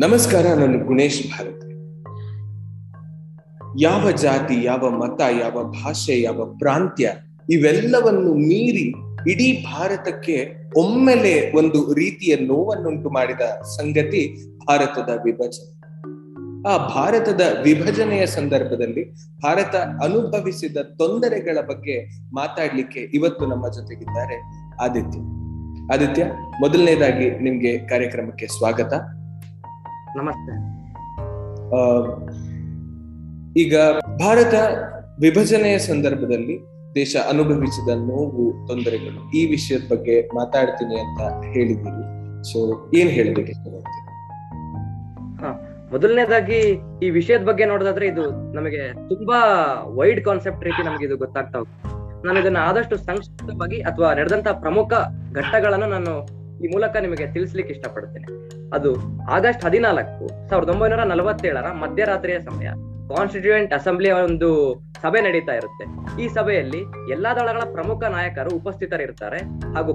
ನಮಸ್ಕಾರ, ನಾನು ಗುಣೇಶ್ ಭಾರತ್. ಯಾವ ಜಾತಿ, ಯಾವ ಮತ, ಯಾವ ಭಾಷೆ, ಯಾವ ಪ್ರಾಂತ್ಯ, ಇವೆಲ್ಲವನ್ನು ಮೀರಿ ಇಡೀ ಭಾರತಕ್ಕೆ ಒಮ್ಮೆಲೆ ಒಂದು ರೀತಿಯ ನೋವನ್ನುಂಟು ಮಾಡಿದ ಸಂಗತಿ ಭಾರತದ ವಿಭಜನೆ. ಆ ಭಾರತದ ವಿಭಜನೆಯ ಸಂದರ್ಭದಲ್ಲಿ ಭಾರತ ಅನುಭವಿಸಿದ ತೊಂದರೆಗಳ ಬಗ್ಗೆ ಮಾತಾಡ್ಲಿಕ್ಕೆ ಇವತ್ತು ನಮ್ಮ ಜೊತೆಗಿದ್ದಾರೆ ಆದಿತ್ಯ. ಆದಿತ್ಯ, ಮೊದಲನೇದಾಗಿ ನಿಮ್ಗೆ ಕಾರ್ಯಕ್ರಮಕ್ಕೆ ಸ್ವಾಗತ. ನಮಸ್ತೆ. ಈಗ ಭಾರತ ವಿಭಜನೆಯ ಸಂದರ್ಭದಲ್ಲಿ ದೇಶ ಅನುಭವಿಸಿದ ನೋವು ತೊಂದರೆಗಳು ಈ ವಿಷಯದ ಬಗ್ಗೆ ಮಾತಾಡ್ತೀನಿ ಅಂತ ಹೇಳಿದ್ದೀರಿ. ಸೊ ಏನ್ ಹೇಳಬೇಕು ಮೊದಲನೇದಾಗಿ ಈ ವಿಷಯದ ಬಗ್ಗೆ ನೋಡೋದಾದ್ರೆ ಇದು ನಮಗೆ ತುಂಬಾ ವೈಡ್ ಕಾನ್ಸೆಪ್ಟ್ ರೀತಿ ನಮಗೆ ಇದು ಗೊತ್ತಾಗ್ತಾ ಹೋಗುತ್ತೆ ನಾನು ಇದನ್ನ ಆದಷ್ಟು ಸಂಕ್ಷಿಪ್ತವಾಗಿ ಅಥವಾ ನಡೆದಂತ ಪ್ರಮುಖ ಘಟ್ಟಗಳನ್ನು ನಾನು ಈ ಮೂಲಕ ನಿಮಗೆ ತಿಳಿಸ್ಲಿಕ್ಕೆ ಇಷ್ಟಪಡ್ತೇನೆ. ಅದು ಆಗಸ್ಟ್ ಹದಿನಾಲ್ಕು ಸಾವಿರದ ಒಂಬೈನೂರ ನಲವತ್ತೇಳರ ಮಧ್ಯರಾತ್ರಿಯ ಸಮಯ. ಕಾನ್ಸ್ಟಿಟ್ಯೂಯೆಂಟ್ ಅಸೆಂಬ್ಲಿಯ ಒಂದು ಸಭೆ ನಡೀತಾ ಇರುತ್ತೆ. ಈ ಸಭೆಯಲ್ಲಿ ಎಲ್ಲಾ ದಳಗಳ ಪ್ರಮುಖ ನಾಯಕರು ಉಪಸ್ಥಿತರಿರ್ತಾರೆ ಹಾಗೂ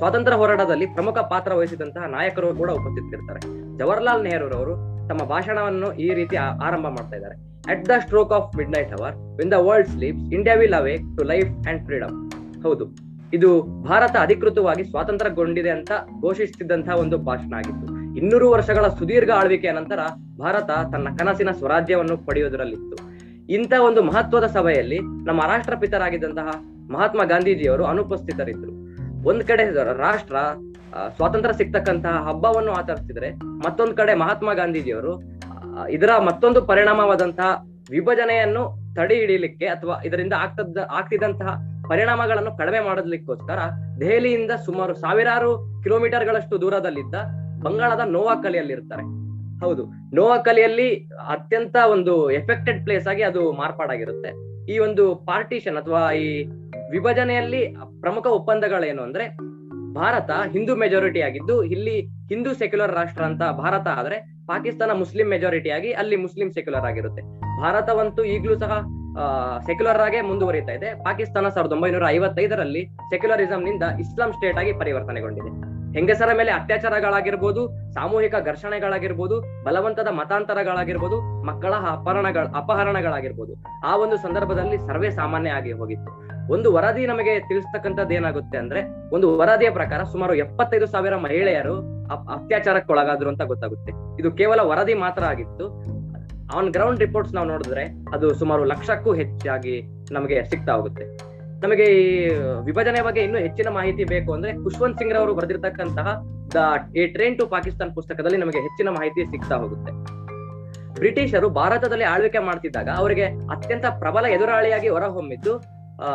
ಸ್ವಾತಂತ್ರ್ಯ ಹೋರಾಟದಲ್ಲಿ ಪ್ರಮುಖ ಪಾತ್ರ ವಹಿಸಿದಂತಹ ನಾಯಕರು ಕೂಡ ಉಪಸ್ಥಿತರಿರ್ತಾರೆ. ನೆಹರು ನೆಹರೂರವರು ತಮ್ಮ ಭಾಷಣವನ್ನು ಈ ರೀತಿ ಆರಂಭ ಮಾಡ್ತಾ ಇದ್ದಾರೆ. At the stroke of midnight hour when the world sleeps India will awake to life and freedom ಹೌದು, ಇದು ಭಾರತ ಅಧಿಕೃತವಾಗಿ ಸ್ವಾತಂತ್ರ್ಯಗೊಂಡಿದೆ ಅಂತ ಘೋಷಿಸುತ್ತಿದ್ದಂತಹ ಒಂದು ಭಾಷಣ ಆಗಿತ್ತು. ಇನ್ನೂರು ವರ್ಷಗಳ ಸುದೀರ್ಘ ಆಳ್ವಿಕೆಯ ನಂತರ ಭಾರತ ತನ್ನ ಕನಸಿನ ಸ್ವರಾಜ್ಯವನ್ನು ಪಡೆಯುವುದರಲ್ಲಿತ್ತು. ಇಂಥ ಒಂದು ಮಹತ್ವದ ಸಭೆಯಲ್ಲಿ ನಮ್ಮ ರಾಷ್ಟ್ರಪಿತರಾಗಿದ್ದಂತಹ ಮಹಾತ್ಮ ಗಾಂಧೀಜಿಯವರು ಅನುಪಸ್ಥಿತರಿದ್ದರು. ಒಂದ್ ಕಡೆ ರಾಷ್ಟ್ರ ಸ್ವಾತಂತ್ರ್ಯ ಸಿಗ್ತಕ್ಕಂತಹ ಹಬ್ಬವನ್ನು ಆಚರಿಸಿದ್ರೆ ಮತ್ತೊಂದು ಕಡೆ ಮಹಾತ್ಮ ಗಾಂಧೀಜಿಯವರು ಇದರ ಮತ್ತೊಂದು ಪರಿಣಾಮವಾದಂತಹ ವಿಭಜನೆಯನ್ನು ತಡೆ ಹಿಡಿಯಲಿಕ್ಕೆ ಅಥವಾ ಇದರಿಂದ ಆಗ್ತದ ಆಗ್ತಿದ್ದಂತಹ ಪರಿಣಾಮಗಳನ್ನು ಕಡಿಮೆ ಮಾಡಲಿಕ್ಕೋಸ್ಕರ ದೆಹಲಿಯಿಂದ ಸುಮಾರು ಸಾವಿರಾರು ಕಿಲೋಮೀಟರ್ಗಳಷ್ಟು ದೂರದಲ್ಲಿದ್ದ ಬಂಗಾಳದ ನೋವಾ ಕಲಿಯಲ್ಲಿ ಇರ್ತಾರೆ ಹೌದು, ನೋವಾ ನೋವಾಕಲಿಯಲ್ಲಿ ಅತ್ಯಂತ ಒಂದು ಎಫೆಕ್ಟೆಡ್ ಪ್ಲೇಸ್ ಆಗಿ ಅದು ಮಾರ್ಪಾಡಾಗಿರುತ್ತೆ. ಈ ಒಂದು ಪಾರ್ಟಿಷನ್ ಅಥವಾ ಈ ವಿಭಜನೆಯಲ್ಲಿ ಪ್ರಮುಖ ಒಪ್ಪಂದಗಳೇನು ಅಂದ್ರೆ, ಭಾರತ ಹಿಂದೂ ಮೆಜಾರಿಟಿ ಆಗಿದ್ದು, ಇಲ್ಲಿ ಹಿಂದೂ ಸೆಕ್ಯುಲರ್ ರಾಷ್ಟ್ರ ಅಂತ ಭಾರತ ಆದ್ರೆ, ಪಾಕಿಸ್ತಾನ ಮುಸ್ಲಿಂ ಮೆಜಾರಿಟಿ ಆಗಿ ಅಲ್ಲಿ ಮುಸ್ಲಿಂ ಸೆಕ್ಯುಲರ್ ಆಗಿರುತ್ತೆ. ಭಾರತವಂತೂ ಈಗಲೂ ಸಹ ಸೆಕ್ಯುಲರ್ ಆಗೇ ಮುಂದುವರಿತಾ ಇದೆ. ಪಾಕಿಸ್ತಾನ ಸಾವಿರದ ಒಂಬೈನೂರ ಐವತ್ತೈದರಲ್ಲಿ ಸೆಕ್ಯುಲರಿಸಂ ನಿಂದ ಇಸ್ಲಾಂ ಸ್ಟೇಟ್ ಆಗಿ ಪರಿವರ್ತನೆಗೊಂಡಿದೆ. ಹೆಂಗಸರ ಮೇಲೆ ಅತ್ಯಾಚಾರಗಳಾಗಿರ್ಬೋದು, ಸಾಮೂಹಿಕ ಘರ್ಷಣೆಗಳಾಗಿರ್ಬೋದು, ಬಲವಂತದ ಮತಾಂತರಗಳಾಗಿರ್ಬೋದು, ಮಕ್ಕಳ ಅಪಹರಣಗಳ ಅಪಹರಣಗಳಾಗಿರ್ಬೋದು. ಆ ಒಂದು ಸಂದರ್ಭದಲ್ಲಿ ಸರ್ವೇ ಸಾಮಾನ್ಯ ಆಗಿ ಹೋಗಿತ್ತು. ಒಂದು ವರದಿ ನಮಗೆ ತಿಳಿಸ್ತಕ್ಕಂಥದ್ದು ಏನಾಗುತ್ತೆ ಅಂದ್ರೆ, ಒಂದು ವರದಿಯ ಪ್ರಕಾರ ಸುಮಾರು ಎಪ್ಪತ್ತೈದು ಸಾವಿರ ಮಹಿಳೆಯರು ಅಪ್- ಅತ್ಯಾಚಾರಕ್ಕೆ ಒಳಗಾದ್ರು ಅಂತ ಗೊತ್ತಾಗುತ್ತೆ. ಇದು ಕೇವಲ ವರದಿ ಮಾತ್ರ ಆಗಿತ್ತು. ಆನ್ ಗ್ರೌಂಡ್ ರಿಪೋರ್ಟ್ಸ್ ನಾವು ನೋಡಿದ್ರೆ ಅದು ಸುಮಾರು ಲಕ್ಷಕ್ಕೂ ಹೆಚ್ಚಾಗಿ ನಮಗೆ ಸಿಗ್ತಾ ಹೋಗುತ್ತೆ. ನಮಗೆ ಈ ವಿಭಜನೆ ಬಗ್ಗೆ ಇನ್ನೂ ಹೆಚ್ಚಿನ ಮಾಹಿತಿ ಬೇಕು ಅಂದ್ರೆ ಖುಷ್ವಂತ್ ಸಿಂಗ್ ರವರು ಬರೆದಿರ್ತಕ್ಕಂತಹ the a train to Pakistan ಪುಸ್ತಕದಲ್ಲಿ ನಮಗೆ ಹೆಚ್ಚಿನ ಮಾಹಿತಿ ಸಿಗ್ತಾ ಹೋಗುತ್ತೆ. ಬ್ರಿಟಿಷರು ಭಾರತದಲ್ಲಿ ಆಳ್ವಿಕೆ ಮಾಡ್ತಿದ್ದಾಗ ಅವರಿಗೆ ಅತ್ಯಂತ ಪ್ರಬಲ ಎದುರಾಳಿಯಾಗಿ ಹೊರಹೊಮ್ಮಿದ್ದು, ಆ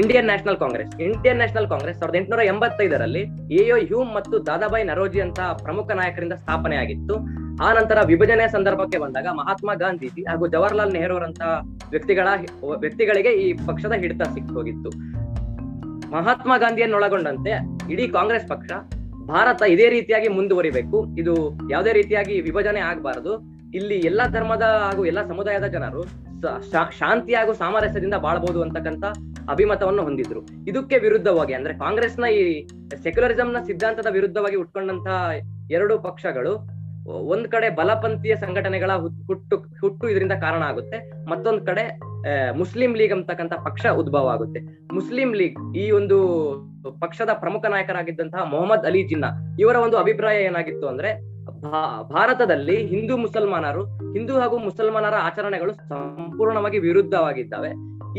Indian National Congress Indian National Congress ಸಾವಿರದ ಎಂಟುನೂರ ಎಂಬತ್ತೈದರಲ್ಲಿ ಎಯೋ ಹ್ಯೂಮ್ ಮತ್ತು ದಾದಾಬಾಯಿ ನರೋಜಿ ಅಂತ ಪ್ರಮುಖ ನಾಯಕರಿಂದ ಸ್ಥಾಪನೆ ಆಗಿತ್ತು ಆ ನಂತರ ವಿಭಜನೆ ಸಂದರ್ಭಕ್ಕೆ ಬಂದಾಗ ಮಹಾತ್ಮ ಗಾಂಧೀಜಿ ಹಾಗೂ ಜವಾಹರ್ಲಾಲ್ ನೆಹರೂರಂತಹ ವ್ಯಕ್ತಿಗಳ ವ್ಯಕ್ತಿಗಳಿಗೆ ಈ ಪಕ್ಷದ ಹಿಡಿತ ಸಿಕ್ಕೋಗಿತ್ತು ಮಹಾತ್ಮ ಗಾಂಧಿಯನ್ನೊಳಗೊಂಡಂತೆ ಇಡೀ ಕಾಂಗ್ರೆಸ್ ಪಕ್ಷ ಭಾರತ ಇದೇ ರೀತಿಯಾಗಿ ಮುಂದುವರಿಬೇಕು. ಇದು ಯಾವುದೇ ರೀತಿಯಾಗಿ ವಿಭಜನೆ ಆಗಬಾರದು. ಇಲ್ಲಿ ಎಲ್ಲಾ ಧರ್ಮದ ಹಾಗೂ ಎಲ್ಲಾ ಸಮುದಾಯದ ಜನರು ಶಾಂತಿ ಹಾಗೂ ಸಾಮರಸ್ಯದಿಂದ ಬಾಳಬಹುದು ಅಂತಕ್ಕಂತ ಅಭಿಮತವನ್ನು ಹೊಂದಿದ್ರು. ಇದಕ್ಕೆ ವಿರುದ್ಧವಾಗಿ ಅಂದ್ರೆ ಕಾಂಗ್ರೆಸ್ನ ಈ ಸೆಕ್ಯುಲರಿಸಂನ ಸಿದ್ಧಾಂತದ ವಿರುದ್ಧವಾಗಿ ಉಟ್ಕೊಂಡಂತಹ ಎರಡು ಪಕ್ಷಗಳು ಒಂದ್ ಕಡೆ ಬಲಪಂಥೀಯ ಸಂಘಟನೆಗಳ ಹುಟ್ಟು ಹುಟ್ಟು ಇದರಿಂದ ಕಾರಣ ಆಗುತ್ತೆ. ಮತ್ತೊಂದ್ ಕಡೆ ಮುಸ್ಲಿಂ ಲೀಗ್ ಅಂತಕ್ಕಂಥ ಪಕ್ಷ ಉದ್ಭವ ಆಗುತ್ತೆ. ಮುಸ್ಲಿಂ ಲೀಗ್ ಈ ಒಂದು ಪಕ್ಷದ ಪ್ರಮುಖ ನಾಯಕರಾಗಿದ್ದಂತಹ ಮೊಹಮ್ಮದ್ ಅಲಿ ಜಿನ್ನಾ, ಇವರ ಒಂದು ಅಭಿಪ್ರಾಯ ಏನಾಗಿತ್ತು ಅಂದ್ರೆ ಭಾರತದಲ್ಲಿ ಹಿಂದೂ ಮುಸಲ್ಮಾನರು, ಹಿಂದೂ ಹಾಗೂ ಮುಸಲ್ಮಾನರ ಆಚರಣೆಗಳು ಸಂಪೂರ್ಣವಾಗಿ ವಿರುದ್ಧವಾಗಿದ್ದಾವೆ.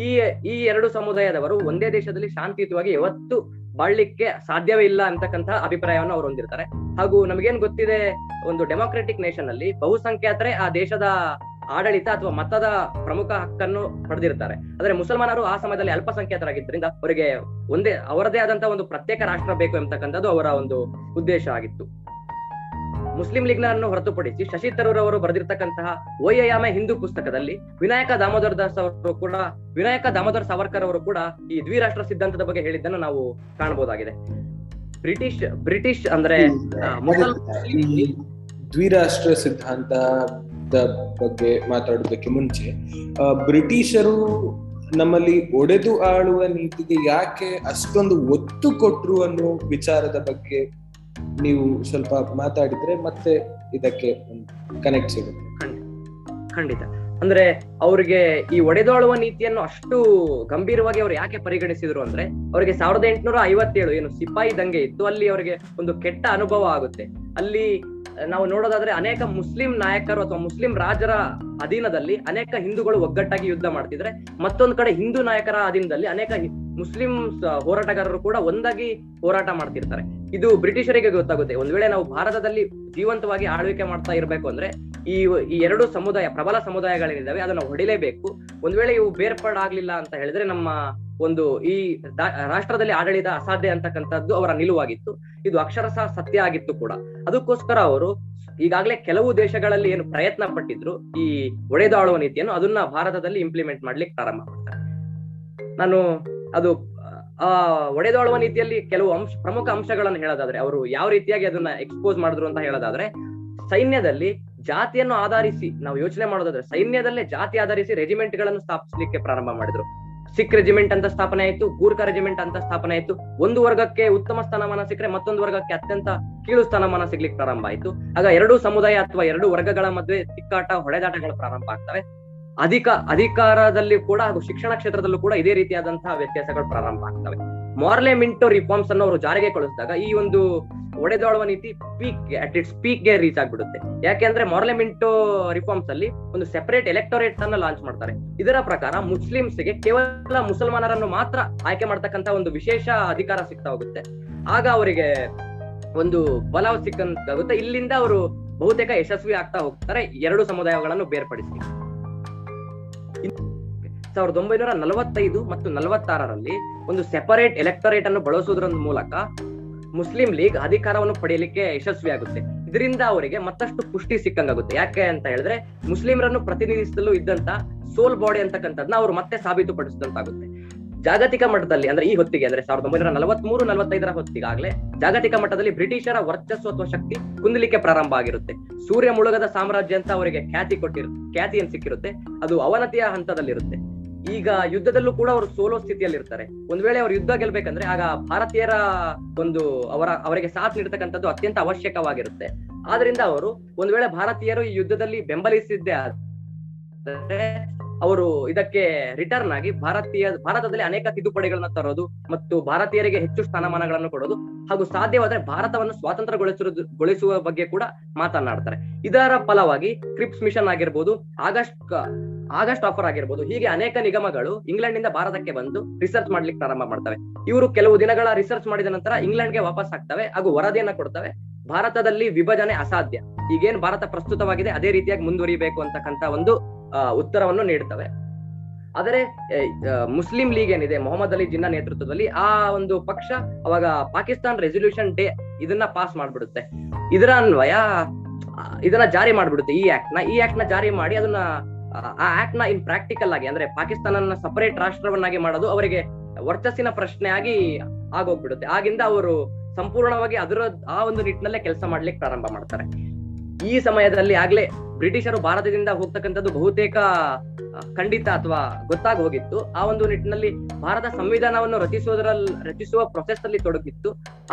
ಈ ಈ ಎರಡು ಸಮುದಾಯದವರು ಒಂದೇ ದೇಶದಲ್ಲಿ ಶಾಂತಿಯುತವಾಗಿ ಯಾವತ್ತು ಬಾಳ್ಲಿಕ್ಕೆ ಸಾಧ್ಯವೇ ಇಲ್ಲ ಅಂತಕ್ಕಂತಹ ಅಭಿಪ್ರಾಯವನ್ನು ಅವರು ಹೊಂದಿರ್ತಾರೆ. ಹಾಗೂ ನಮಗೇನ್ ಗೊತ್ತಿದೆ ಒಂದು ಡೆಮೋಕ್ರೆಟಿಕ್ ನೇಷನ್ ಅಲ್ಲಿ ಬಹುಸಂಖ್ಯಾತರೇ ಆ ದೇಶದ ಆಡಳಿತ ಅಥವಾ ಮತದ ಪ್ರಮುಖ ಹಕ್ಕನ್ನು ಪಡೆದಿರ್ತಾರೆ ಆದರೆ ಮುಸಲ್ಮಾನರು ಆ ಸಮಯದಲ್ಲಿ ಅಲ್ಪಸಂಖ್ಯಾತರಾಗಿದ್ದರಿಂದ ಅವರಿಗೆ ಒಂದೇ ಅವರದೇ ಆದಂತಹ ಒಂದು ಪ್ರತ್ಯೇಕ ರಾಷ್ಟ್ರ ಬೇಕು ಎಂಬತಕ್ಕಂಥದ್ದು ಅವರ ಒಂದು ಉದ್ದೇಶ ಆಗಿತ್ತು. ಮುಸ್ಲಿಂ ಲೀಗ್ನನ್ನು ಹೊರತುಪಡಿಸಿ ಶಶಿ ತರೂರ್ ಅವರು ಬರೆದಿರ್ತಕ್ಕಂತಹ ಓಯಯಾಮೆ ಹಿಂದೂ ಪುಸ್ತಕದಲ್ಲಿ ವಿನಾಯಕ ದಾಮೋದರ ದಾಸ್ ಅವರು ಕೂಡ ವಿನಾಯಕ ದಾಮೋದರ್ ಸಾವರ್ಕರ್ ಅವರು ಕೂಡ ಈ ದ್ವಿರಾಷ್ಟ್ರ ಸಿದ್ಧಾಂತದ ಬಗ್ಗೆ ಹೇಳಿದ್ದನ್ನು ನಾವು ಕಾಣಬಹುದಾಗಿದೆ. ಬ್ರಿಟಿಷ್ ಬ್ರಿಟಿಷ್ ಅಂದ್ರೆ ಆ, ಮುಸಲ್ ಈ ದ್ವಿರಾಷ್ಟ್ರ ಸಿದ್ಧಾಂತದ ಬಗ್ಗೆ ಮಾತಾಡೋದಕ್ಕೆ ಮುಂಚೆ ಬ್ರಿಟಿಷರು ನಮ್ಮಲ್ಲಿ ಒಡೆದು ಆಳುವ ನೀತಿಗೆ ಯಾಕೆ ಅಷ್ಟೊಂದು ಒತ್ತು ಕೊಟ್ರು ಅನ್ನೋ ವಿಚಾರದ ಬಗ್ಗೆ ನೀವು ಸ್ವಲ್ಪ ಮಾತಾಡಿದ್ರೆ ಮತ್ತೆ ಇದಕ್ಕೆ ಕನೆಕ್ಟ್ ಸಿಗುತ್ತೆ. ಖಂಡಿತ. ಅಂದ್ರೆ ಅವ್ರಿಗೆ ಈ ಒಡೆದಾಳುವ ನೀತಿಯನ್ನು ಅಷ್ಟು ಗಂಭೀರವಾಗಿ ಅವ್ರು ಯಾಕೆ ಪರಿಗಣಿಸಿದ್ರು ಅಂದ್ರೆ, ಅವರಿಗೆ ಸಾವಿರದ ಎಂಟುನೂರ ಐವತ್ತೇಳು ಏನು ಸಿಪಾಯಿ ದಂಗೆ ಇತ್ತು ಅಲ್ಲಿ ಅವರಿಗೆ ಒಂದು ಕೆಟ್ಟ ಅನುಭವ ಆಗುತ್ತೆ. ಅಲ್ಲಿ ನಾವು ನೋಡೋದಾದ್ರೆ ಅನೇಕ ಮುಸ್ಲಿಂ ನಾಯಕರು ಅಥವಾ ಮುಸ್ಲಿಂ ರಾಜರ ಅಧೀನದಲ್ಲಿ ಅನೇಕ ಹಿಂದೂಗಳು ಒಗ್ಗಟ್ಟಾಗಿ ಯುದ್ಧ ಮಾಡ್ತಿದ್ರೆ ಮತ್ತೊಂದು ಕಡೆ ಹಿಂದೂ ನಾಯಕರ ಅಧೀನದಲ್ಲಿ ಅನೇಕ ಮುಸ್ಲಿಂ ಹೋರಾಟಗಾರರು ಕೂಡ ಒಂದಾಗಿ ಹೋರಾಟ ಮಾಡ್ತಿರ್ತಾರೆ. ಇದು ಬ್ರಿಟಿಷರಿಗೆ ಗೊತ್ತಾಗುತ್ತೆ. ಒಂದ್ ವೇಳೆ ನಾವು ಭಾರತದಲ್ಲಿ ಜೀವಂತವಾಗಿ ಆಳ್ವಿಕೆ ಮಾಡ್ತಾ ಇರ್ಬೇಕು ಅಂದ್ರೆ ಈ ಈ ಎರಡು ಸಮುದಾಯ, ಪ್ರಬಲ ಸಮುದಾಯಗಳೇನಿದಾವೆ ಅದನ್ನ ಹೊಡಿಲೇಬೇಕು. ಒಂದ್ ವೇಳೆ ಇವು ಬೇರ್ಪಾಡಾಗ್ಲಿಲ್ಲ ಅಂತ ಹೇಳಿದ್ರೆ ನಮ್ಮ ಒಂದು ಈ ರಾಷ್ಟ್ರದಲ್ಲಿ ಆಡಳಿತ ಅಸಾಧ್ಯ ಅಂತಕ್ಕಂಥದ್ದು ಅವರ ನಿಲುವಾಗಿತ್ತು. ಇದು ಅಕ್ಷರಶಃ ಸತ್ಯ ಆಗಿತ್ತು ಕೂಡ. ಅದಕ್ಕೋಸ್ಕರ ಅವರು ಈಗಾಗಲೇ ಕೆಲವು ದೇಶಗಳಲ್ಲಿ ಏನು ಪ್ರಯತ್ನ ಪಟ್ಟಿದ್ರು ಈ ಒಡೆದಾಳುವ ನೀತಿಯನ್ನು, ಅದನ್ನ ಭಾರತದಲ್ಲಿ ಇಂಪ್ಲಿಮೆಂಟ್ ಮಾಡ್ಲಿಕ್ಕೆ ಪ್ರಾರಂಭ ಮಾಡ್ತಾರೆ. ನಾನು ಅದು, ಆ ಒಡೆದಾಳುವ ನೀತಿಯಲ್ಲಿ ಕೆಲವು ಅಂಶ, ಪ್ರಮುಖ ಅಂಶಗಳನ್ನು ಹೇಳೋದಾದ್ರೆ, ಅವರು ಯಾವ ರೀತಿಯಾಗಿ ಅದನ್ನ ಎಕ್ಸ್ಪೋಸ್ ಮಾಡಿದ್ರು ಅಂತ ಹೇಳೋದಾದ್ರೆ, ಸೈನ್ಯದಲ್ಲಿ ಜಾತಿಯನ್ನು ಆಧರಿಸಿ, ನಾವು ಯೋಚನೆ ಮಾಡೋದಾದ್ರೆ, ಸೈನ್ಯದಲ್ಲೇ ಜಾತಿ ಆಧರಿಸಿ ರೆಜಿಮೆಂಟ್ಗಳನ್ನು ಸ್ಥಾಪಿಸಲಿಕ್ಕೆ ಪ್ರಾರಂಭ ಮಾಡಿದ್ರು. ಸಿಖ್ ರೆಜಿಮೆಂಟ್ ಅಂತ ಸ್ಥಾಪನೆ ಆಯಿತು ಗೂರ್ಖಾ ರೆಜಿಮೆಂಟ್ ಅಂತ ಸ್ಥಾಪನೆ ಆಯ್ತು, ಒಂದು ವರ್ಗಕ್ಕೆ ಉತ್ತಮ ಸ್ಥಾನಮಾನ ಸಿಕ್ಕರೆ ಮತ್ತೊಂದು ವರ್ಗಕ್ಕೆ ಅತ್ಯಂತ ಕೀಳು ಸ್ಥಾನಮಾನ ಸಿಗ್ಲಿಕ್ಕೆ ಪ್ರಾರಂಭ ಆಯಿತು. ಆಗ ಎರಡು ಸಮುದಾಯ ಅಥವಾ ಎರಡು ವರ್ಗಗಳ ಮಧ್ಯೆ ತಿಕ್ಕಾಟ, ಹೊಡೆದಾಟಗಳು ಪ್ರಾರಂಭ ಆಗ್ತವೆ. ಅಧಿಕ ಅಧಿಕಾರದಲ್ಲಿ ಕೂಡ ಹಾಗೂ ಶಿಕ್ಷಣ ಕ್ಷೇತ್ರದಲ್ಲೂ ಕೂಡ ಇದೇ ರೀತಿಯಾದಂತಹ ವ್ಯತ್ಯಾಸಗಳು ಪ್ರಾರಂಭ ಆಗ್ತವೆ. ಮಾರ್ಲೆ ಮಿಂಟೋ ರಿಫಾರ್ಮ್ಸ್ ಅನ್ನು ಅವರು ಜಾರಿಗೆ ಕಳಿಸಿದಾಗ ಈ ಒಂದು ಒಡೆದಾಳುವ ನೀತಿ ಪೀಕ್ ಅಟ್ ಇಟ್ಸ್ ಪೀಕ್ಗೆ ರೀಚ್ ಆಗ್ಬಿಡುತ್ತೆ. ಯಾಕೆಂದ್ರೆ ಮಾರ್ಲೆ ಮಿಂಟೋ ರಿಫಾರ್ಮ್ಸ್ ಅಲ್ಲಿ ಒಂದು ಸೆಪರೇಟ್ ಎಲೆಕ್ಟೋರೇಟ್ ಅನ್ನ ಲಾಂಚ್ ಮಾಡ್ತಾರೆ. ಇದರ ಪ್ರಕಾರ ಮುಸ್ಲಿಮ್ಸ್ಗೆ ಕೇವಲ ಮುಸಲ್ಮಾನರನ್ನು ಮಾತ್ರ ಆಯ್ಕೆ ಮಾಡ್ತಕ್ಕಂತ ಒಂದು ವಿಶೇಷ ಅಧಿಕಾರ ಸಿಗ್ತಾ ಹೋಗುತ್ತೆ. ಆಗ ಅವರಿಗೆ ಒಂದು ಬಲ ಸಿಕ್ಕಂತಾಗುತ್ತೆ. ಇಲ್ಲಿಂದ ಅವರು ಬಹುತೇಕ ಯಶಸ್ವಿ ಆಗ್ತಾ ಹೋಗ್ತಾರೆ. ಎರಡು ಸಮುದಾಯಗಳನ್ನು ಬೇರ್ಪಡಿಸಿ. ಸಾವಿರದ ಒಂಬೈನೂರ ನಲವತ್ತೈದು ಮತ್ತು ನಲವತ್ತಾರರಲ್ಲಿ ಒಂದು ಸೆಪರೇಟ್ ಎಲೆಕ್ಟೊರೇಟ್ ಅನ್ನು ಬಳಸುವುದರ ಮೂಲಕ ಮುಸ್ಲಿಂ ಲೀಗ್ ಅಧಿಕಾರವನ್ನು ಪಡೆಯಲಿಕ್ಕೆ ಯಶಸ್ವಿ ಆಗುತ್ತೆ ಇದರಿಂದ ಅವರಿಗೆ ಮತ್ತಷ್ಟು ಪುಷ್ಟಿ ಸಿಕ್ಕಂಗಾಗುತ್ತೆ. ಯಾಕೆ ಅಂತ ಹೇಳಿದ್ರೆ ಮುಸ್ಲಿಮರನ್ನು ಪ್ರತಿನಿಧಿಸಲು ಇದ್ದಂತ ಸೋಲ್ ಬಾಡಿ ಅಂತಕ್ಕಂಥದ್ನ ಅವರು ಮತ್ತೆ ಸಾಬೀತುಪಡಿಸಿದಂತಾಗುತ್ತೆ. ಜಾಗತಿಕ ಮಟ್ಟದಲ್ಲಿ ಅಂದ್ರೆ ಈ ಹೊತ್ತಿಗೆ ಅಂದ್ರೆ ಸಾವಿರದ ಒಂಬೈನೂರ ನಲವತ್ತ್ ಮೂರು ನಲವತ್ತೈದರ ಹೊತ್ತಿಗಾಗ್ಲೇ ಜಾಗತಿಕ ಮಟ್ಟದಲ್ಲಿ ಬ್ರಿಟಿಷರ ವರ್ಚಸ್ಸು ಅಥವಾ ಶಕ್ತಿ ಕುಂದಲಿಕ್ಕೆ ಪ್ರಾರಂಭ ಆಗಿರುತ್ತೆ. ಸೂರ್ಯ ಮುಳುಗದ ಸಾಮ್ರಾಜ್ಯ ಅಂತ ಅವರಿಗೆ ಖ್ಯಾತಿ ಕೊಟ್ಟಿರು ಖ್ಯಾತಿಯನ್ನು ಸಿಕ್ಕಿರುತ್ತೆ. ಅದು ಅವನತಿಯ ಹಂತದಲ್ಲಿರುತ್ತೆ. ಈಗ ಯುದ್ಧದಲ್ಲೂ ಕೂಡ ಅವರು ಸೋಲೋ ಸ್ಥಿತಿಯಲ್ಲಿ ಇರ್ತಾರೆ ಒಂದ್ ವೇಳೆ ಅವರು ಯುದ್ಧ ಗೆಲ್ಬೇಕಂದ್ರೆ ಆಗ ಭಾರತೀಯರ ಒಂದು ಅವರ, ಅವರಿಗೆ ಸಾಥ್ ನೀಡತಕ್ಕಂಥದ್ದು ಅತ್ಯಂತ ಅವಶ್ಯಕವಾಗಿರುತ್ತೆ. ಆದ್ರಿಂದ ಅವರು ಒಂದ್ ವೇಳೆ ಭಾರತೀಯರು ಈ ಯುದ್ಧದಲ್ಲಿ ಬೆಂಬಲಿಸಿದ್ದೇ ಆದ್ರೆ ಅವರು ಇದಕ್ಕೆ ರಿಟರ್ನ್ ಆಗಿ ಭಾರತೀಯ, ಭಾರತದಲ್ಲಿ ಅನೇಕ ತಿದ್ದುಪಡಿಗಳನ್ನ ತರೋದು ಮತ್ತು ಭಾರತೀಯರಿಗೆ ಹೆಚ್ಚು ಸ್ಥಾನಮಾನಗಳನ್ನು ಕೊಡೋದು ಹಾಗೂ ಸಾಧ್ಯವಾದ್ರೆ ಭಾರತವನ್ನು ಸ್ವಾತಂತ್ರ್ಯಗೊಳಿಸುವ ಗೊಳಿಸುವ ಬಗ್ಗೆ ಕೂಡ ಮಾತನಾಡ್ತಾರೆ. ಇದರ ಫಲವಾಗಿ ಕ್ರಿಪ್ಸ್ ಮಿಷನ್ ಆಗಿರ್ಬೋದು ಆಗಸ್ಟ್ ಆಗಸ್ಟ್ ಆಫರ್ ಆಗಿರ್ಬೋದು, ಹೀಗೆ ಅನೇಕ ನಿಗಮಗಳು ಇಂಗ್ಲೆಂಡ್ನಿಂದ ಭಾರತಕ್ಕೆ ಬಂದು ರಿಸರ್ಚ್ ಮಾಡ್ಲಿಕ್ಕೆ ಪ್ರಾರಂಭ ಮಾಡ್ತವೆ. ಇವರು ಕೆಲವು ದಿನಗಳ ರಿಸರ್ಚ್ ಮಾಡಿದ ನಂತರ ಇಂಗ್ಲೆಂಡ್ಗೆ ವಾಪಸ್ ಆಗ್ತವೆ ಹಾಗೂ ವರದಿಯನ್ನ ಕೊಡ್ತವೆ. ಭಾರತದಲ್ಲಿ ವಿಭಜನೆ ಅಸಾಧ್ಯ. ಈಗೇನ್ ಭಾರತ ಪ್ರಸ್ತುತವಾಗಿದೆ, ಅದೇ ರೀತಿಯಾಗಿ ಮುಂದುವರಿಬೇಕು ಅಂತಕ್ಕಂತ ಒಂದು ಉತ್ತರವನ್ನು ನೀಡ್ತವೆ. ಆದರೆ ಮುಸ್ಲಿಂ ಲೀಗ್ ಏನಿದೆ, ಮೊಹಮ್ಮದ್ ಅಲಿ ಜಿನ್ನಾ ನೇತೃತ್ವದಲ್ಲಿ ಆ ಒಂದು ಪಕ್ಷ ಅವಾಗ ಪಾಕಿಸ್ತಾನ್ ರೆಸೊಲ್ಯೂಷನ್ ಡೇ ಇದನ್ನ ಪಾಸ್ ಮಾಡ್ಬಿಡುತ್ತೆ. ಇದರ ಅನ್ವಯ ಇದನ್ನ ಜಾರಿ ಮಾಡ್ಬಿಡುತ್ತೆ ಈ ಆಕ್ಟ್ನ. ಈ ಆಕ್ಟ್ನ ಜಾರಿ ಮಾಡಿ ಅದನ್ನ, ಆ ಆಕ್ಟ್ನ ಇನ್ ಪ್ರಾಕ್ಟಿಕಲ್ ಆಗಿ, ಅಂದ್ರೆ ಪಾಕಿಸ್ತಾನ ಸಪರೇಟ್ ರಾಷ್ಟ್ರವನ್ನಾಗಿ ಮಾಡೋದು ಅವರಿಗೆ ವರ್ಚಸ್ಸಿನ ಪ್ರಶ್ನೆ ಆಗಿ ಆಗೋಗ್ಬಿಡುತ್ತೆ. ಆಗಿಂದ ಅವರು ಸಂಪೂರ್ಣವಾಗಿ ಅದರ, ಆ ಒಂದು ನಿಟ್ಟಿನಲ್ಲೇ ಕೆಲಸ ಮಾಡ್ಲಿಕ್ಕೆ ಪ್ರಾರಂಭ ಮಾಡ್ತಾರೆ. ಈ ಸಮಯದಲ್ಲಿ ಆಗ್ಲೇ ಬ್ರಿಟಿಷರು ಭಾರತದಿಂದ ಹೋಗ್ತಕ್ಕಂಥದ್ದು ಬಹುತೇಕ ಖಂಡಿತ ಅಥವಾ ಗೊತ್ತಾಗಿ ಹೋಗಿತ್ತು. ಆ ಒಂದು ನಿಟ್ಟಿನಲ್ಲಿ ಭಾರತ ಸಂವಿಧಾನವನ್ನು ರಚಿಸುವುದರಲ್ಲಿ ರಚಿಸುವ ಪ್ರೊಸೆಸ್ ಅಲ್ಲಿ ತೊಡಗಿತ್ತು.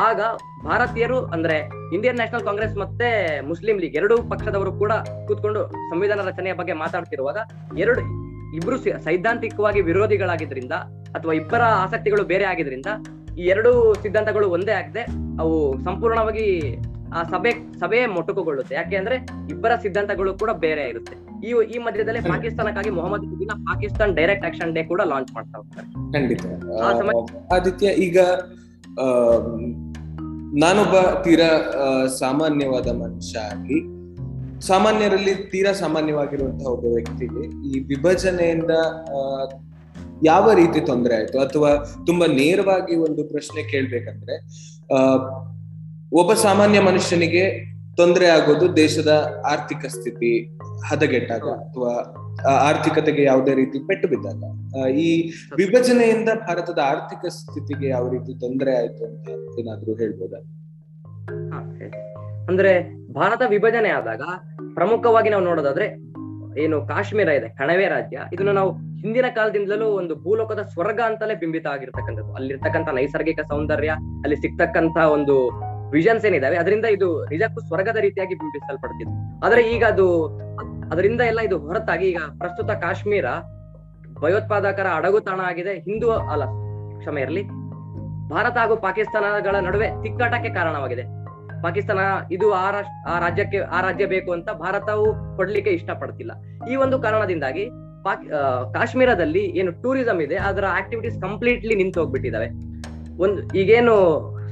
ಆಗ ಭಾರತೀಯರು ಅಂದ್ರೆ ಇಂಡಿಯನ್ ನ್ಯಾಷನಲ್ ಕಾಂಗ್ರೆಸ್ ಮತ್ತೆ ಮುಸ್ಲಿಂ ಲೀಗ್ ಎರಡೂ ಪಕ್ಷದವರು ಕೂಡ ಕೂತ್ಕೊಂಡು ಸಂವಿಧಾನ ರಚನೆಯ ಬಗ್ಗೆ ಮಾತಾಡ್ತಿರುವಾಗ ಎರಡು ಇಬ್ರು ಸೈದ್ಧಾಂತಿಕವಾಗಿ ವಿರೋಧಿಗಳಾಗಿದ್ರಿಂದ ಅಥವಾ ಇಬ್ಬರ ಆಸಕ್ತಿಗಳು ಬೇರೆ ಆಗಿದ್ರಿಂದ ಈ ಎರಡು ಸಿದ್ಧಾಂತಗಳು ಒಂದೇ ಆಗದೆ ಅವು ಸಂಪೂರ್ಣವಾಗಿ ಆ ಸಭೆ ಸಭೆ ಮೊಟಕುಗೊಳ್ಳುತ್ತೆ. ಯಾಕೆ ಅಂದ್ರೆ ಇಬ್ಬರ ಸಿದ್ಧಾಂತಗಳು ಕೂಡ ಬೇರೆ ಇರುತ್ತೆ. ಈ ಈ ಮಧ್ಯದಲ್ಲಿ ಪಾಕಿಸ್ತಾನಕ್ಕಾಗಿ ಮೊಹಮ್ಮದ್ ದಿನ ಪಾಕಿಸ್ತಾನ್ ಡೈರೆಕ್ಟ್ ಆಕ್ಷನ್ ಡೇ ಕೂಡ ಲಾಂಚ್ ಮಾಡ್ತಾ ಹೋಗ್ತಾರೆ. ಖಂಡಿತ. ಆದಿತ್ಯ ಈಗ ನಾನೊಬ್ಬ ತೀರಾ ಸಾಮಾನ್ಯವಾದ ಮನುಷ್ಯ ಆಗಿ ಸಾಮಾನ್ಯರಲ್ಲಿ ತೀರಾ ಸಾಮಾನ್ಯವಾಗಿರುವಂತಹ ಒಬ್ಬ ವ್ಯಕ್ತಿಗೆ ಈ ವಿಭಜನೆಯಿಂದ ಯಾವ ರೀತಿ ತೊಂದರೆ ಆಯ್ತು? ಅಥವಾ ತುಂಬಾ ನೇರವಾಗಿ ಒಂದು ಪ್ರಶ್ನೆ ಕೇಳ್ಬೇಕಂದ್ರೆ ಆ ಒಬ್ಬ ಸಾಮಾನ್ಯ ಮನುಷ್ಯನಿಗೆ ತೊಂದರೆ ಆಗೋದು ದೇಶದ ಆರ್ಥಿಕ ಸ್ಥಿತಿ ಹದಗೆಟ್ಟಾಗ ಅಥವಾ ಆರ್ಥಿಕತೆಗೆ ಯಾವುದೇ ರೀತಿ ಪೆಟ್ಟು ಬಿದ್ದಾಗ. ಈ ವಿಭಜನೆಯಿಂದ ಭಾರತದ ಆರ್ಥಿಕ ಸ್ಥಿತಿಗೆ ಯಾವ ರೀತಿ ತೊಂದರೆ ಆಯ್ತು ಅಂತ ಏನಾದ್ರೂ ಹೇಳ್ಬೋದಾ? ಅಂದ್ರೆ ಭಾರತ ವಿಭಜನೆ ಆದಾಗ ಪ್ರಮುಖವಾಗಿ ನಾವು ನೋಡೋದಾದ್ರೆ ಏನು ಕಾಶ್ಮೀರ ಇದೆ, ಕಣವೆ ರಾಜ್ಯ. ಇದನ್ನು ನಾವು ಹಿಂದಿನ ಕಾಲದಿಂದಲೂ ಒಂದು ಭೂಲೋಕದ ಸ್ವರ್ಗ ಅಂತಲೇ ಬಿಂಬಿತ ಆಗಿರ್ತಕ್ಕಂಥದ್ದು. ಅಲ್ಲಿರ್ತಕ್ಕಂಥ ನೈಸರ್ಗಿಕ ಸೌಂದರ್ಯ, ಅಲ್ಲಿ ಸಿಗ್ತಕ್ಕಂತ ಒಂದು ವಿಷನ್ಸ್ ಏನಿದಾವೆ, ಅದರಿಂದ ಇದು ನಿಜಕ್ಕೂ ಸ್ವರ್ಗದ ರೀತಿಯಾಗಿ ಬಿಂಬಿಸಲ್ಪಡ್ತಿತ್ತು ಆದ್ರೆ ಈಗ ಅದು, ಅದರಿಂದ ಎಲ್ಲ ಇದು ಹೊರತಾಗಿ, ಈಗ ಪ್ರಸ್ತುತ ಕಾಶ್ಮೀರ ಭಯೋತ್ಪಾದಕರ ಅಡಗು ತಾಣ ಆಗಿದೆ. ಹಿಂದೂ ಅಲ್ಲ, ಕ್ಷಮೆ ಇರಲಿ. ಭಾರತ ಹಾಗೂ ಪಾಕಿಸ್ತಾನಗಳ ನಡುವೆ ತಿಕ್ಕಾಟಕ್ಕೆ ಕಾರಣವಾಗಿದೆ. ಪಾಕಿಸ್ತಾನ ಇದು ಆ ರಾಷ್ಟ್ರ, ಆ ರಾಜ್ಯಕ್ಕೆ, ಆ ರಾಜ್ಯ ಬೇಕು ಅಂತ ಭಾರತವು ಕೊಡ್ಲಿಕ್ಕೆ ಇಷ್ಟಪಡ್ತಿಲ್ಲ. ಈ ಒಂದು ಕಾರಣದಿಂದಾಗಿ ಪಾಕ್ ಕಾಶ್ಮೀರದಲ್ಲಿ ಏನು ಟೂರಿಸಂ ಇದೆ, ಅದರ ಆಕ್ಟಿವಿಟೀಸ್ ಕಂಪ್ಲೀಟ್ಲಿ ನಿಂತು ಹೋಗ್ಬಿಟ್ಟಿದಾವೆ ಒಂದು, ಈಗೇನು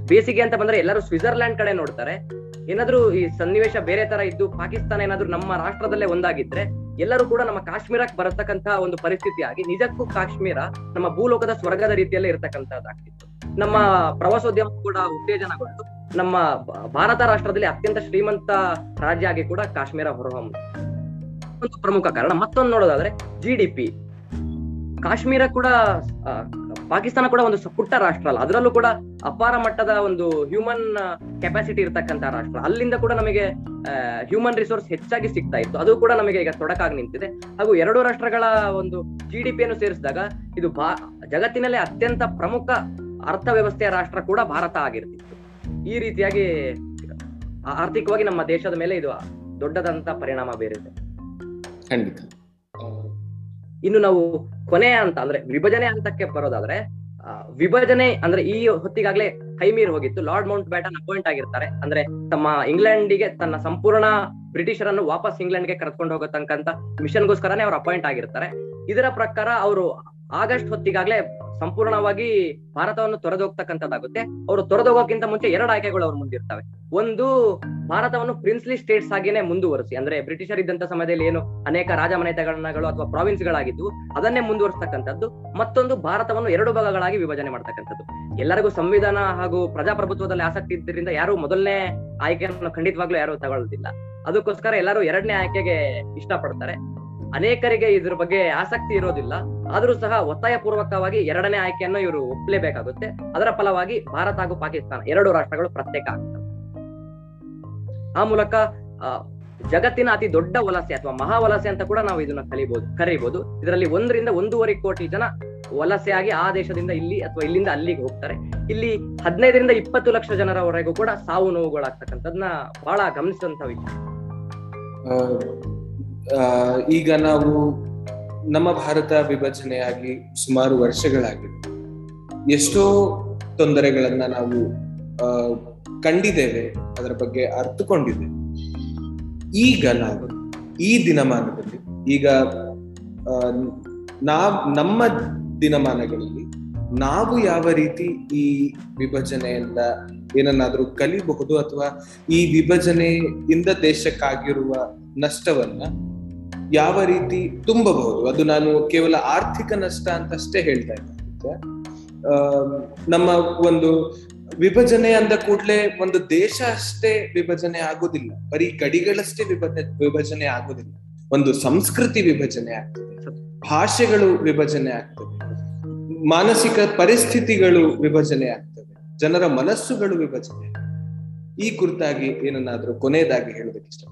ಬೇಸಿಗೆ ಅಂತ ಬಂದ್ರೆ ಎಲ್ಲರೂ ಸ್ವಿಟ್ಜರ್ಲ್ಯಾಂಡ್ ಕಡೆ ನೋಡ್ತಾರೆ. ಏನಾದ್ರೂ ಈ ಸನ್ನಿವೇಶ ಬೇರೆ ತರ ಇದ್ದು ಪಾಕಿಸ್ತಾನ ಏನಾದ್ರೂ ನಮ್ಮ ರಾಷ್ಟ್ರದಲ್ಲೇ ಒಂದಾಗಿದ್ರೆ ಎಲ್ಲರೂ ಕೂಡ ನಮ್ಮ ಕಾಶ್ಮೀರಕ್ಕೆ ಬರತಕ್ಕಂತಹ ಒಂದು ಪರಿಸ್ಥಿತಿ ಆಗಿ ನಿಜಕ್ಕೂ ಕಾಶ್ಮೀರ ನಮ್ಮ ಭೂಲೋಕದ ಸ್ವರ್ಗದ ರೀತಿಯಲ್ಲೇ ಇರತಕ್ಕಂತಹದ್ದಾಗ್ತಿತ್ತು ನಮ್ಮ ಪ್ರವಾಸೋದ್ಯಮ ಕೂಡ ಉತ್ತೇಜನಗೊಂಡು ನಮ್ಮ ಭಾರತ ರಾಷ್ಟ್ರದಲ್ಲಿ ಅತ್ಯಂತ ಶ್ರೀಮಂತ ರಾಜ್ಯ ಆಗಿ ಕೂಡ ಕಾಶ್ಮೀರ ಹೊರಹೊಮ್ಮ ಒಂದು ಪ್ರಮುಖ ಕಾರಣ. ಮತ್ತೊಂದು ನೋಡೋದಾದ್ರೆ ಜಿ ಕಾಶ್ಮೀರ ಕೂಡ ಪಾಕಿಸ್ತಾನ ಕೂಡ ಒಂದು ಪುಟ್ಟ ರಾಷ್ಟ್ರ ಅಲ್ಲ. ಅದರಲ್ಲೂ ಕೂಡ ಅಪಾರ ಮಟ್ಟದ ಒಂದು ಹ್ಯೂಮನ್ ಕೆಪಾಸಿಟಿ ಇರತಕ್ಕಂತ ರಾಷ್ಟ್ರ. ಅಲ್ಲಿಂದ ಕೂಡ ನಮಗೆ ಹ್ಯೂಮನ್ ರಿಸೋರ್ಸ್ ಹೆಚ್ಚಾಗಿ ಸಿಗ್ತಾ ಇತ್ತು. ಅದು ಕೂಡ ನಮಗೆ ಈಗ ತೊಡಕಾಗಿ ನಿಂತಿದೆ. ಹಾಗೂ ಎರಡು ರಾಷ್ಟ್ರಗಳ ಒಂದು ಜಿ ಡಿ ಪಿಯನ್ನು ಸೇರಿಸಿದಾಗ ಇದು ಭಾ, ಜಗತ್ತಿನಲ್ಲೇ ಅತ್ಯಂತ ಪ್ರಮುಖ ಅರ್ಥವ್ಯವಸ್ಥೆಯ ರಾಷ್ಟ್ರ ಕೂಡ ಭಾರತ ಆಗಿರ್ತಿತ್ತು. ಈ ರೀತಿಯಾಗಿ ಆರ್ಥಿಕವಾಗಿ ನಮ್ಮ ದೇಶದ ಮೇಲೆ ಇದು ದೊಡ್ಡದಂತ ಪರಿಣಾಮ ಬೀರಿದೆ. ಖಂಡಿತ. ಇನ್ನು ನಾವು ಕೊನೆಯ ಅಂತ ಅಂದ್ರೆ ವಿಭಜನೆ ಹಂತಕ್ಕೆ ಬರೋದಾದ್ರೆ ವಿಭಜನೆ ಅಂದ್ರೆ ಈ ಹೊತ್ತಿಗಾಗ್ಲೇ ಹೈಮೀರ್ ಮೀರಿ ಹೋಗಿತ್ತು. ಲಾರ್ಡ್ ಮೌಂಟ್ ಬ್ಯಾಟನ್ ಅಪಾಯಿಂಟ್ ಆಗಿರ್ತಾರೆ. ಅಂದ್ರೆ ತಮ್ಮ ಇಂಗ್ಲೆಂಡಿಗೆ ತನ್ನ ಸಂಪೂರ್ಣ ಬ್ರಿಟಿಷರನ್ನು ವಾಪಸ್ ಇಂಗ್ಲೆಂಡ್ಗೆ ಕರೆದುಕೊಂಡು ಹೋಗೋ ಮಿಷನ್ ಮಿಷನ್ಗೋಸ್ಕರನೇ ಅವ್ರು ಅಪಾಯಿಂಟ್ ಆಗಿರ್ತಾರೆ. ಇದರ ಪ್ರಕಾರ ಅವರು ಆಗಸ್ಟ್ ಹೊತ್ತಿಗಾಗ್ಲೇ ಸಂಪೂರ್ಣವಾಗಿ ಭಾರತವನ್ನು ತೊರೆದೋಗ್ತಕ್ಕಂಥದ್ದಾಗುತ್ತೆ. ಅವರು ತೊರೆದೋಗೋಕ್ಕಿಂತ ಮುಂಚೆ ಎರಡು ಆಯ್ಕೆಗಳು ಅವ್ರು ಮುಂದಿರ್ತವೆ. ಒಂದು, ಭಾರತವನ್ನು ಪ್ರಿನ್ಸ್ಲಿ ಸ್ಟೇಟ್ಸ್ ಆಗಿನೇ ಮುಂದುವರಿಸಿ. ಅಂದ್ರೆ ಬ್ರಿಟಿಷರ್ ಇದ್ದಂತ ಸಮಯದಲ್ಲಿ ಏನು ಅನೇಕ ರಾಜಮನೆತನಗಳು ಅಥವಾ ಪ್ರಾವಿನ್ಸ್ಗಳಾಗಿದ್ವು ಅದನ್ನೇ ಮುಂದುವರಿಸ್ತಕ್ಕಂಥದ್ದು. ಮತ್ತೊಂದು, ಭಾರತವನ್ನು ಎರಡು ಭಾಗಗಳಾಗಿ ವಿಭಜನೆ ಮಾಡ್ತಕ್ಕಂಥದ್ದು. ಎಲ್ಲರಿಗೂ ಸಂವಿಧಾನ ಹಾಗೂ ಪ್ರಜಾಪ್ರಭುತ್ವದಲ್ಲಿ ಆಸಕ್ತಿ ಇದ್ದರಿಂದ ಯಾರು ಮೊದಲನೇ ಆಯ್ಕೆಯನ್ನು ಖಂಡಿತವಾಗ್ಲೂ ಯಾರು ತಗೊಳ್ಳೋದಿಲ್ಲ. ಅದಕ್ಕೋಸ್ಕರ ಎಲ್ಲರೂ ಎರಡನೇ ಆಯ್ಕೆಗೆ ಇಷ್ಟಪಡ್ತಾರೆ. ಅನೇಕರಿಗೆ ಇದ್ರ ಬಗ್ಗೆ ಆಸಕ್ತಿ ಇರೋದಿಲ್ಲ. ಆದ್ರೂ ಸಹ ಒತ್ತಾಯ ಪೂರ್ವಕವಾಗಿ ಎರಡನೇ ಆಯ್ಕೆಯನ್ನು ಇವರು ಒಪ್ಪಲೇಬೇಕಾಗುತ್ತೆ. ಅದರ ಫಲವಾಗಿ ಭಾರತ ಹಾಗೂ ಪಾಕಿಸ್ತಾನ ಎರಡು ರಾಷ್ಟ್ರಗಳು ಪ್ರತ್ಯೇಕ ಆಗ್ತವೆ. ಆ ಮೂಲಕ ಜಗತ್ತಿನ ಅತಿ ದೊಡ್ಡ ವಲಸೆ ಅಥವಾ ಮಹಾ ವಲಸೆ ಅಂತ ಕೂಡ ನಾವು ಇದನ್ನ ಕಲಿಬಹುದು ಕರೀಬಹುದು ಇದರಲ್ಲಿ ಒಂದರಿಂದ ಒಂದೂವರೆ ಕೋಟಿ ಜನ ವಲಸೆಯಾಗಿ ಆ ದೇಶದಿಂದ ಇಲ್ಲಿ ಅಥವಾ ಇಲ್ಲಿಂದ ಅಲ್ಲಿಗೆ ಹೋಗ್ತಾರೆ. ಇಲ್ಲಿ ಹದಿನೈದರಿಂದ ಇಪ್ಪತ್ತು ಲಕ್ಷ ಜನರವರೆಗೂ ಕೂಡ ಸಾವು ನೋವುಗಳಾಗ್ತಕ್ಕಂಥದನ್ನ ಬಹಳ ಗಮನಿಸಿದಂತ ವಿಷಯ ಈಗ ನಾವು ನಮ್ಮ ಭಾರತ ವಿಭಜನೆಯಾಗಿ ಸುಮಾರು ವರ್ಷಗಳಾಗಿದೆ. ಎಷ್ಟೋ ತೊಂದರೆಗಳನ್ನ ನಾವು ಕಂಡಿದ್ದೇವೆ, ಅದರ ಬಗ್ಗೆ ಅರ್ಥಕೊಂಡಿದ್ದೇವೆ ಈಗ ನಾವು, ಈ ದಿನಮಾನದಲ್ಲಿ, ಈಗ ನಾವ್, ನಮ್ಮ ದಿನಮಾನಗಳಲ್ಲಿ ನಾವು ಯಾವ ರೀತಿ ಈ ವಿಭಜನೆಯಿಂದ ಏನನ್ನಾದ್ರೂ ಕಲಿಬಹುದು ಅಥವಾ ಈ ವಿಭಜನೆಯಿಂದ ದೇಶಕ್ಕಾಗಿರುವ ನಷ್ಟವನ್ನ ಯಾವ ರೀತಿ ತುಂಬಬಹುದು? ಅದು ನಾನು ಕೇವಲ ಆರ್ಥಿಕ ನಷ್ಟ ಅಂತಷ್ಟೇ ಹೇಳ್ತಾ ಇದ್ದೆ. ನಮ್ಮ ಒಂದು ವಿಭಜನೆ ಅಂದ ಕೂಡಲೇ ಒಂದು ದೇಶ ಅಷ್ಟೇ ವಿಭಜನೆ ಆಗೋದಿಲ್ಲ. ಬರೀ ಗಡಿಗಳಷ್ಟೇ ವಿಭಜನೆ ವಿಭಜನೆ ಆಗೋದಿಲ್ಲ. ಒಂದು ಸಂಸ್ಕೃತಿ ವಿಭಜನೆ ಆಗ್ತದೆ. ಭಾಷೆಗಳು ವಿಭಜನೆ ಆಗ್ತದೆ. ಮಾನಸಿಕ ಪರಿಸ್ಥಿತಿಗಳು ವಿಭಜನೆ ಆಗ್ತವೆ ಜನರ ಮನಸ್ಸುಗಳು ವಿಭಜನೆ ಈ ಕುರಿತಾಗಿ ಏನನ್ನಾದ್ರೂ ಕೊನೆಯದಾಗಿ ಹೇಳೋದಕ್ಕೆ ಇಷ್ಟ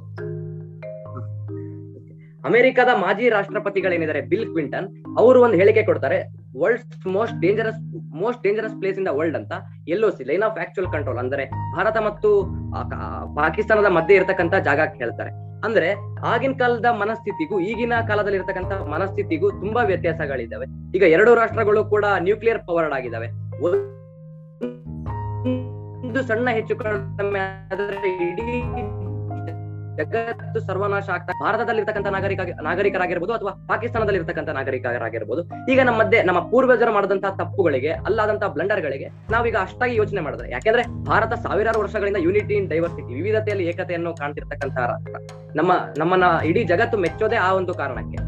ಅಮೆರಿಕದ ಮಾಜಿ ರಾಷ್ಟ್ರಪತಿಗಳೇನಿದ್ದಾರೆ? ಬಿಲ್ ಕ್ವಿಂಟನ್ ಅವರು ಒಂದು ಹೇಳಿಕೆ ಕೊಡ್ತಾರೆ world most dangerous most dangerous place in the world ಅಂತ. L O C line of actual control ಅಂದ್ರೆ ಭಾರತ ಮತ್ತು ಪಾಕಿಸ್ತಾನದ ಮಧ್ಯೆ ಇರತಕ್ಕಂತ ಜಾಗ ಹೇಳ್ತಾರೆ. ಅಂದ್ರೆ ಆಗಿನ ಕಾಲದ ಮನಸ್ಥಿತಿಗೂ, ಈಗಿನ ಕಾಲದಲ್ಲಿ ಇರತಕ್ಕಂತ ಮನಸ್ಥಿತಿಗೂ ತುಂಬಾ ವ್ಯತ್ಯಾಸಗಳಿದ್ದಾವೆ. ಈಗ ಎರಡು ರಾಷ್ಟ್ರಗಳು ಕೂಡ ನ್ಯೂಕ್ಲಿಯರ್ ಪವರ್ಡ್ ಆಗಿದ್ದಾವೆ. ಒಂದು ಸಣ್ಣ ಹೆಚ್ಚು ಕಡಿಮೆ ಜಗತ್ತು ಸರ್ವನಾಶ ಆಗ್ತಾ ಭಾರತದಲ್ಲಿ ಇರ್ತಕ್ಕಂಥ ನಾಗರಿಕ ನಾಗರಿಕರಾಗಿರ್ಬೋದು ಅಥವಾ ಪಾಕಿಸ್ತಾನದಲ್ಲಿ ಇರ್ತಕ್ಕಂಥ ನಾಗರಿಕರಾಗಿರ್ಬೋದು. ಈಗ ನಮ್ಮ ಮಧ್ಯೆ ನಮ್ಮ ಪೂರ್ವಜರು ಮಾಡಿದಂತಹ ತಪ್ಪುಗಳಿಗೆ, ಅಲ್ಲಾದಂತಹ ಬ್ಲಂಡರ್ಗಳಿಗೆ ನಾವೀಗ ಅಷ್ಟಾಗಿ ಯೋಚನೆ ಮಾಡಿದ್ರೆ, ಯಾಕೆಂದ್ರೆ ಭಾರತ ಸಾವಿರಾರು ವರ್ಷಗಳಿಂದ ಯೂನಿಟಿ ಇನ್ ಡೈವರ್ಸಿಟಿ ವಿವಿಧತೆಯಲ್ಲಿ ಏಕತೆಯನ್ನು ಕಾಣ್ತಿರ್ತಕ್ಕಂತಹ ರಾಷ್ಟ್ರ ನಮ್ಮ ನಮ್ಮನ್ನ ಇಡೀ ಜಗತ್ತು ಮೆಚ್ಚೋದೇ ಆ ಒಂದು ಕಾರಣಕ್ಕೆ.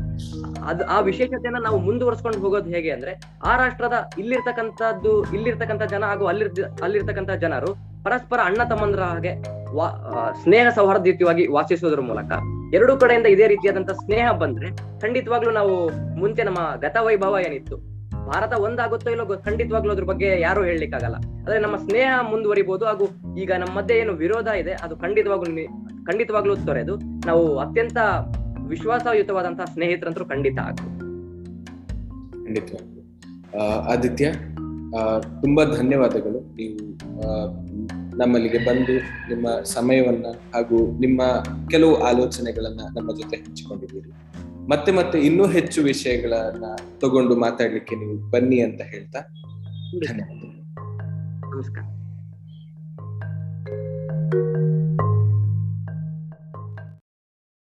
ಅದು ಆ ವಿಶೇಷತೆಯನ್ನ ನಾವು ಮುಂದುವರ್ಸ್ಕೊಂಡು ಹೋಗೋದು ಹೇಗೆ ಅಂದ್ರೆ, ಆ ರಾಷ್ಟ್ರದ ಇಲ್ಲಿರ್ತಕ್ಕಂಥದ್ದು ಇಲ್ಲಿರ್ತಕ್ಕಂಥ ಜನ ಹಾಗೂ ಅಲ್ಲಿರ್ ಅಲ್ಲಿರ್ತಕ್ಕಂಥ ಜನರು ಪರಸ್ಪರ ಅಣ್ಣ ತಮ್ಮಂದ್ರ ಹಾಗೆ ಸ್ನೇಹ ಸೌಹಾರ್ದಯುತವಾಗಿ ವಾಸಿಸುವುದರ ಮೂಲಕ ಎರಡು ಕಡೆಯಿಂದ ಇದೇ ರೀತಿಯಾದಂತ ಸ್ನೇಹ ಬಂದ್ರೆ ಖಂಡಿತವಾಗ್ಲೂ ನಾವು ಮುಂಚೆ ನಮ್ಮ ಗತ ವೈಭವ ಏನಿತ್ತು, ಭಾರತ ಒಂದಾಗುತ್ತೋ ಇಲ್ಲೋ ಖಂಡಿತವಾಗ್ಲೂ ಅದ್ರ ಬಗ್ಗೆ ಯಾರು ಹೇಳಲಿಕ್ಕಾಗಲ್ಲ. ಆದ್ರೆ ನಮ್ಮ ಸ್ನೇಹ ಮುಂದುವರಿಬಹುದು ಹಾಗೂ ಈಗ ನಮ್ಮ ಮಧ್ಯೆ ಏನು ವಿರೋಧ ಇದೆ, ಅದು ಖಂಡಿತವಾಗ್ಲೂ ಖಂಡಿತವಾಗ್ಲೂ ತೊರೆದು ನಾವು ಅತ್ಯಂತ ವಿಶ್ವಾಸಯುತವಾದಂತಹ ಸ್ನೇಹಿತರಂತೂ ಖಂಡಿತ ಆಗ್ಬೋದು. ಖಂಡಿತ. ಆದಿತ್ಯ ತುಂಬಾ ಧನ್ಯವಾದಗಳು. ನೀವು ನಮ್ಮಲ್ಲಿಗೆ ಬಂದು ನಿಮ್ಮ ಸಮಯವನ್ನ ಹಾಗೂ ನಿಮ್ಮ ಕೆಲವು ಆಲೋಚನೆಗಳನ್ನ ನಮ್ಮ ಜೊತೆ ಹಂಚಿಕೊಂಡಿದ್ದೀರಿ. ಮತ್ತೆ ಮತ್ತೆ ಇನ್ನೂ ಹೆಚ್ಚು ವಿಷಯಗಳನ್ನ ತಗೊಂಡು ಮಾತಾಡ್ಲಿಕ್ಕೆ ನೀವು ಬನ್ನಿ ಅಂತ ಹೇಳ್ತಾ ಧನ್ಯವಾದ ನಮಸ್ಕಾರ.